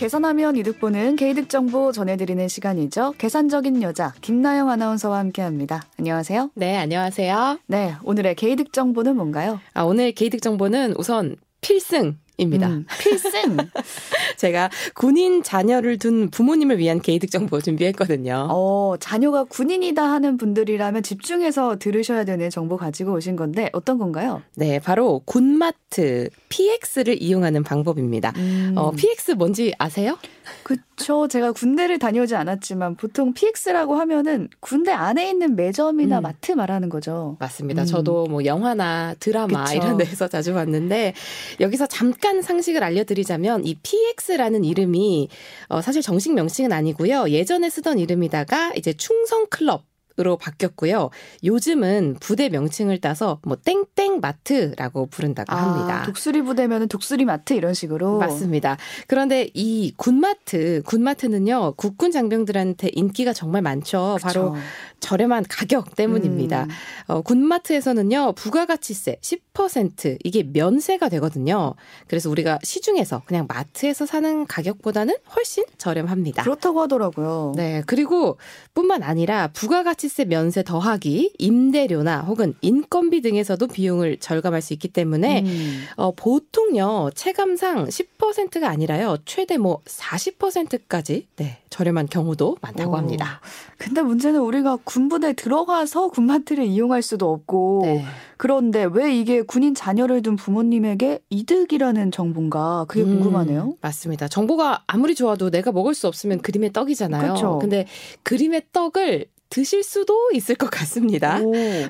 계산하면 이득 보는 개이득 정보 전해드리는 시간이죠. 계산적인 여자 김나영 아나운서와 함께합니다. 안녕하세요. 네, 안녕하세요. 네, 오늘의 개이득 정보는 뭔가요? 아, 오늘 개이득 정보는 우선 필승 입니다. 음, 필승. 제가 군인 자녀를 둔 부모님을 위한 개이득 정보 준비했거든요. 어, 자녀가 군인이다 하는 분들이라면 집중해서 들으셔야 되는 정보 가지고 오신 건데 어떤 건가요? 네, 바로 군마트 PX를 이용하는 방법입니다. 음. 어, PX 뭔지 아세요? 그쵸. 제가 군대를 다녀오지 않았지만 보통 PX라고 하면은 군대 안에 있는 매점이나 음. 마트 말하는 거죠. 맞습니다. 음. 저도 뭐 영화나 드라마 그쵸. 이런 데서 자주 봤는데 여기서 잠깐 상식을 알려드리자면 이 PX라는 이름이 어, 사실 정식 명칭은 아니고요. 예전에 쓰던 이름이다가 이제 충성 클럽 으로 바뀌었고요. 요즘은 부대 명칭을 따서 뭐 땡땡 마트라고 부른다고 아, 합니다. 독수리 부대면은 독수리 마트 이런 식으로 맞습니다. 그런데 이 군마트, 군마트는요 국군 장병들한테 인기가 정말 많죠. 그쵸. 바로 저렴한 가격 때문입니다. 음. 어, 군마트에서는요 부가가치세 10% 이게 면세가 되거든요. 그래서 우리가 시중에서 그냥 마트에서 사는 가격보다는 훨씬 저렴합니다. 그렇다고 하더라고요. 네, 그리고 뿐만 아니라 부가가치 가치세 면세 더하기 임대료나 혹은 인건비 등에서도 비용을 절감할 수 있기 때문에 음. 어, 보통요 체감상 10%가 아니라요 최대 뭐 40%까지 네, 저렴한 경우도 많다고 오. 합니다. 근데 문제는 우리가 군부대 들어가서 군마트를 이용할 수도 없고 네. 그런데 왜 이게 군인 자녀를 둔 부모님에게 이득이라는 정보인가 그게 음, 궁금하네요. 맞습니다. 정보가 아무리 좋아도 내가 먹을 수 없으면 그림의 떡이잖아요. 그쵸? 근데 그림의 떡을 드실 수도 있을 것 같습니다.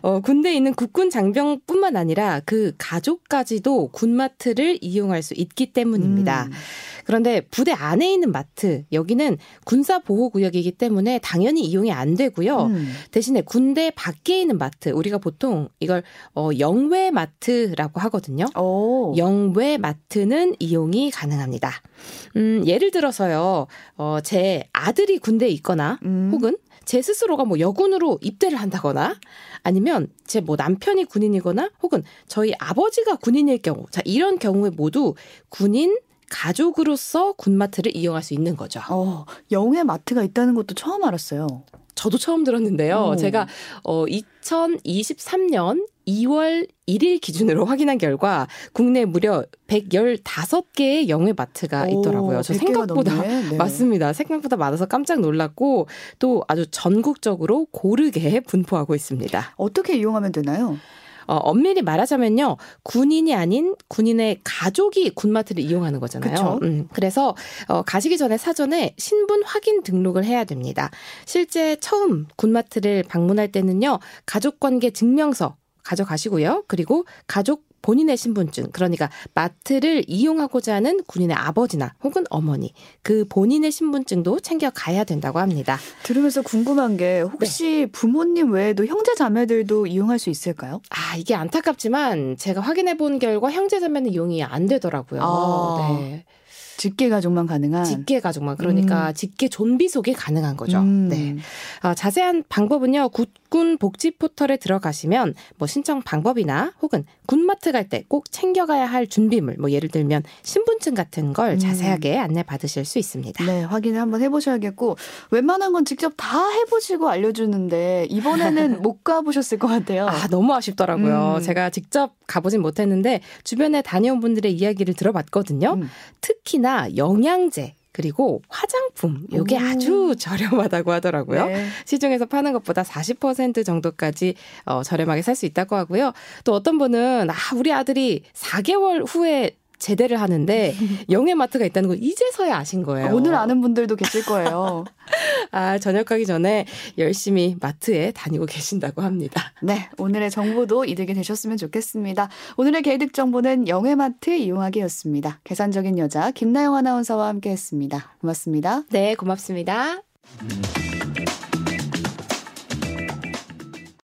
어, 군대에 있는 국군 장병뿐만 아니라 그 가족까지도 군마트를 이용할 수 있기 때문입니다. 음. 그런데 부대 안에 있는 마트 여기는 군사 보호 구역이기 때문에 당연히 이용이 안 되고요. 음. 대신에 군대 밖에 있는 마트 우리가 보통 이걸 어, 영외 마트라고 하거든요. 오. 영외 마트는 이용이 가능합니다. 음, 예를 들어서요. 어, 제 아들이 군대에 있거나 음. 혹은 제 스스로가 뭐 여군으로 입대를 한다거나 아니면 제 뭐 남편이 군인이거나 혹은 저희 아버지가 군인일 경우 자 이런 경우에 모두 군인 가족으로서 군마트를 이용할 수 있는 거죠. 어, 영의 마트가 있다는 것도 처음 알았어요. 저도 처음 들었는데요. 오. 제가 어 2023년 2월 1일 기준으로 확인한 결과 국내 무려 115개의 영외 마트가 있더라고요. 저 생각보다 네. 맞습니다. 생각보다 많아서 깜짝 놀랐고 또 아주 전국적으로 고르게 분포하고 있습니다. 어떻게 이용하면 되나요? 어, 엄밀히 말하자면요. 군인이 아닌 군인의 가족이 군마트를 이용하는 거잖아요. 음, 그래서 어, 가시기 전에 사전에 신분 확인 등록을 해야 됩니다. 실제 처음 군마트를 방문할 때는요. 가족관계 증명서 가져가시고요. 그리고 가족 본인의 신분증, 그러니까 마트를 이용하고자 하는 군인의 아버지나 혹은 어머니, 그 본인의 신분증도 챙겨 가야 된다고 합니다. 들으면서 궁금한 게 혹시 네. 부모님 외에도 형제 자매들도 이용할 수 있을까요? 아, 이게 안타깝지만 제가 확인해 본 결과 형제 자매는 이용이 안 되더라고요. 아. 네. 직계 가족만 가능한 직계 가족만 그러니까 음. 직계 좀비 속에 가능한 거죠. 음. 네. 어, 자세한 방법은요. 국군 복지 포털에 들어가시면 뭐 신청 방법이나 혹은 군마트 갈 때 꼭 챙겨가야 할 준비물 뭐 예를 들면 신분증 같은 걸 음. 자세하게 안내 받으실 수 있습니다. 네, 확인을 한번 해보셔야겠고 웬만한 건 직접 다 해보시고 알려주는데 이번에는 못 가보셨을 것 같아요. 아 너무 아쉽더라고요. 음. 제가 직접 가보진 못했는데 주변에 다녀온 분들의 이야기를 들어봤거든요. 음. 특히나 영양제 그리고 화장품 요게 오. 아주 저렴하다고 하더라고요. 네. 시중에서 파는 것보다 40% 정도까지 어, 저렴하게 살 수 있다고 하고요. 또 어떤 분은 아 우리 아들이 4개월 후에 제대를 하는데 영예 마트가 있다는 걸 이제서야 아신 거예요. 오늘 아는 분들도 계실 거예요. 아, 저녁 가기 전에 열심히 마트에 다니고 계신다고 합니다. 네, 오늘의 정보도 이득이 되셨으면 좋겠습니다. 오늘의 개이득 정보는 영예 마트 이용하기였습니다. 계산적인 여자 김나영 아나운서와 함께했습니다. 고맙습니다. 네, 고맙습니다. 음.